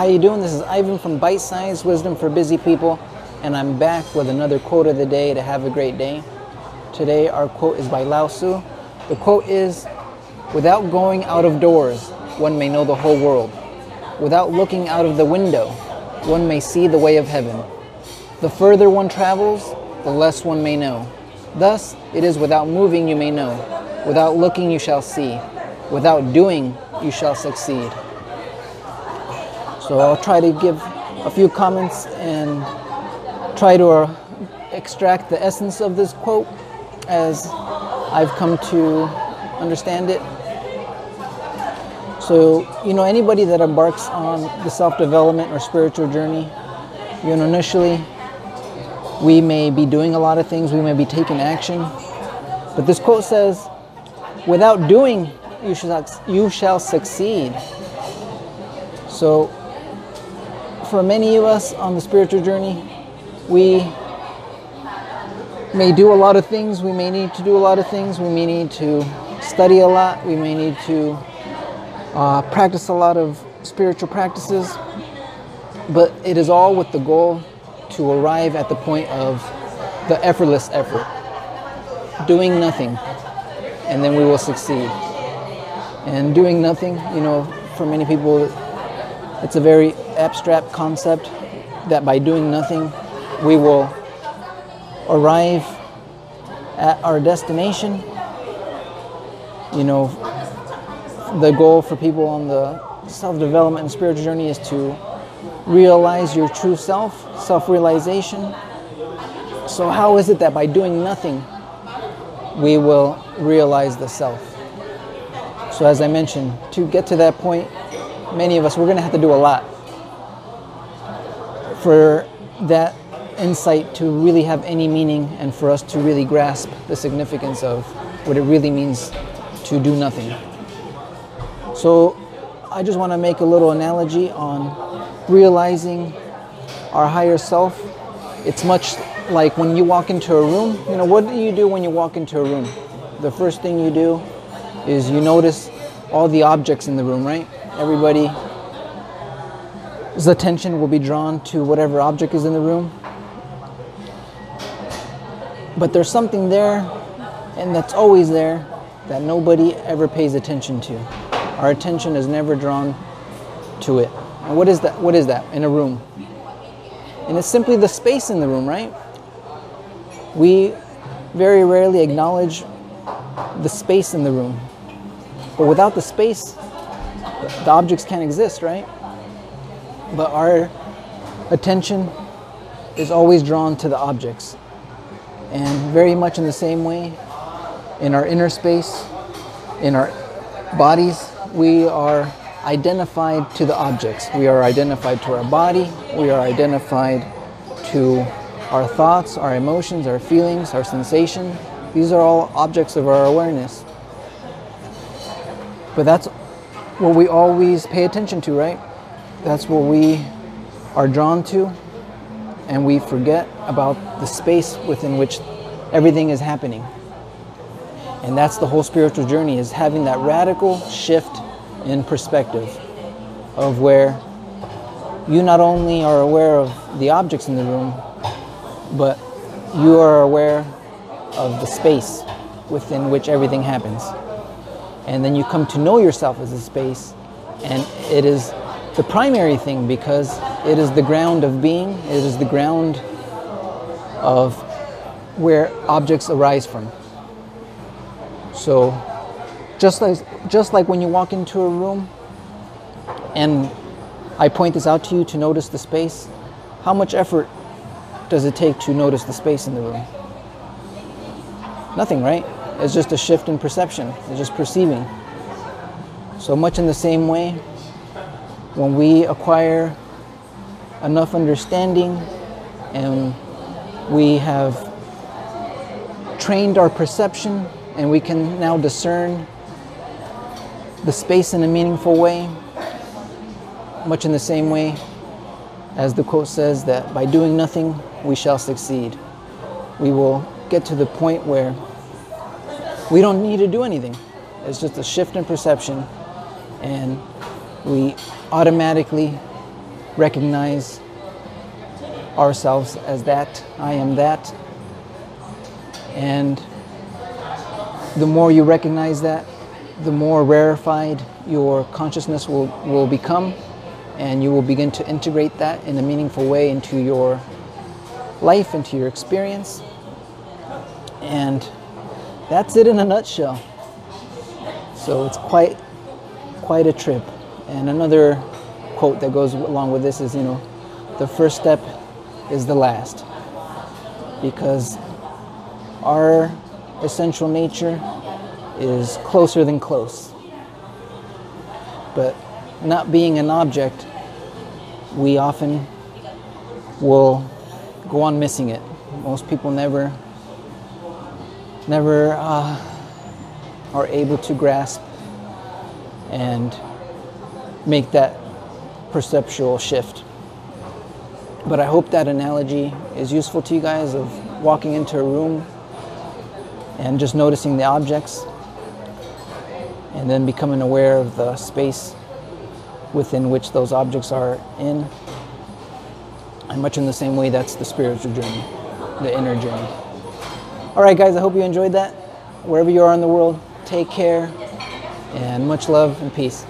How you doing? This is Ivan from Bite Size Wisdom for Busy People, and I'm back with another quote of the day to have a great day. Today our quote is by Lao Tzu. The quote is, "Without going out of doors, one may know the whole world. Without looking out of the window, one may see the way of heaven. The further one travels, the less one may know. Thus, it is without moving you may know. Without looking you shall see. Without doing you shall succeed." So I'll try to give a few comments and try to uh, extract the essence of this quote as I've come to understand it. So, you know, anybody that embarks on the self development or spiritual journey, you know, initially we may be doing a lot of things, we may be taking action, but this quote says, without doing, you shall, you shall succeed. So, for many of us on the spiritual journey, we may do a lot of things. We may need to do a lot of things. We may need to study a lot. We may need to uh, practice a lot of spiritual practices. But it is all with the goal to arrive at the point of the effortless effort, doing nothing, and then we will succeed. And doing nothing, you know, for many people, it's a very abstract concept that by doing nothing, we will arrive at our destination. You know, the goal for people on the self development and spiritual journey is to realize your true self, self realization. So, how is it that by doing nothing, we will realize the self? So, as I mentioned, to get to that point, many of us, we're going to have to do a lot for that insight to really have any meaning and for us to really grasp the significance of what it really means to do nothing. So I just want to make a little analogy on realizing our higher self. It's much like when you walk into a room, you know, what do you do when you walk into a room? The first thing you do is you notice all the objects in the room, right? Everybody attention will be drawn to whatever object is in the room. But there's something there, and that's always there, that nobody ever pays attention to. Our attention is never drawn to it. And what is that? What is that in a room? And it's simply the space in the room, right? We very rarely acknowledge the space in the room. But without the space, the objects can't exist, right? but our attention is always drawn to the objects. And very much in the same way, in our inner space, in our bodies, we are identified to the objects. We are identified to our body, we are identified to our thoughts, our emotions, our feelings, our sensation. These are all objects of our awareness. But that's what we always pay attention to, right? that's what we are drawn to, and we forget about the space within which everything is happening. And that's the whole spiritual journey is having that radical shift in perspective of where you not only are aware of the objects in the room, but you are aware of the space within which everything happens. And then you come to know yourself as a space, and it is the primary thing because it is the ground of being, it is the ground of where objects arise from. So just like just like when you walk into a room and I point this out to you to notice the space, how much effort does it take to notice the space in the room? Nothing, right? It's just a shift in perception. It's just perceiving. So much in the same way, when we acquire enough understanding and we have trained our perception and we can now discern the space in a meaningful way, much in the same way as the quote says that by doing nothing we shall succeed. We will get to the point where we don't need to do anything. It's just a shift in perception and we automatically recognize ourselves as that. I am that. And the more you recognize that, the more rarefied your consciousness will, will become, and you will begin to integrate that in a meaningful way into your life, into your experience. And that's it in a nutshell. So it's quite quite a trip. And another quote that goes along with this is, you know, the first step is the last. Because our essential nature is closer than close. But not being an object, we often will go on missing it. Most people never, never uh, are able to grasp and make that perceptual shift. But I hope that analogy is useful to you guys of walking into a room and just noticing the objects and then becoming aware of the space within which those objects are in. And much in the same way, that's the spiritual journey, the inner journey. All right, guys, I hope you enjoyed that. Wherever you are in the world, take care and much love and peace.